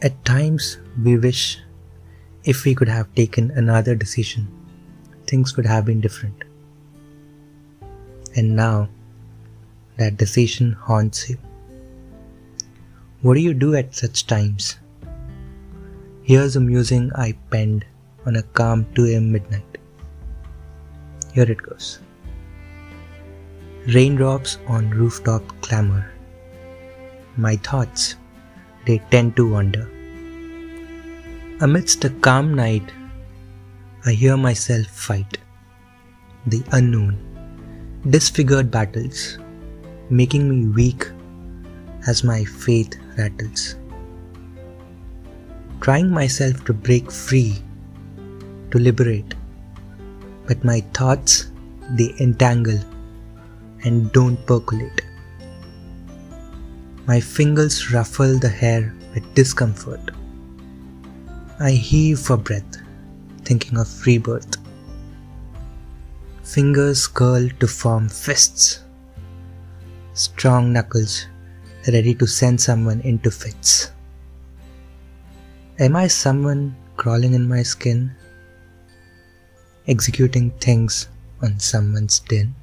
At times, we wish if we could have taken another decision, things would have been different. And now, that decision haunts you. What do you do at such times? Here's a musing I penned on a calm 2 am midnight. Here it goes. Raindrops on rooftop clamor. My thoughts, they tend to wander. Amidst a calm night, I hear myself fight. The unknown, disfigured battles, making me weak as my faith rattles. Trying myself to break free, to liberate, but my thoughts, they entangle and don't percolate. My fingers ruffle the hair with discomfort. I heave for breath, thinking of rebirth. Fingers curl to form fists. Strong knuckles ready to send someone into fits. Am I someone crawling in my skin? Executing things on someone's din?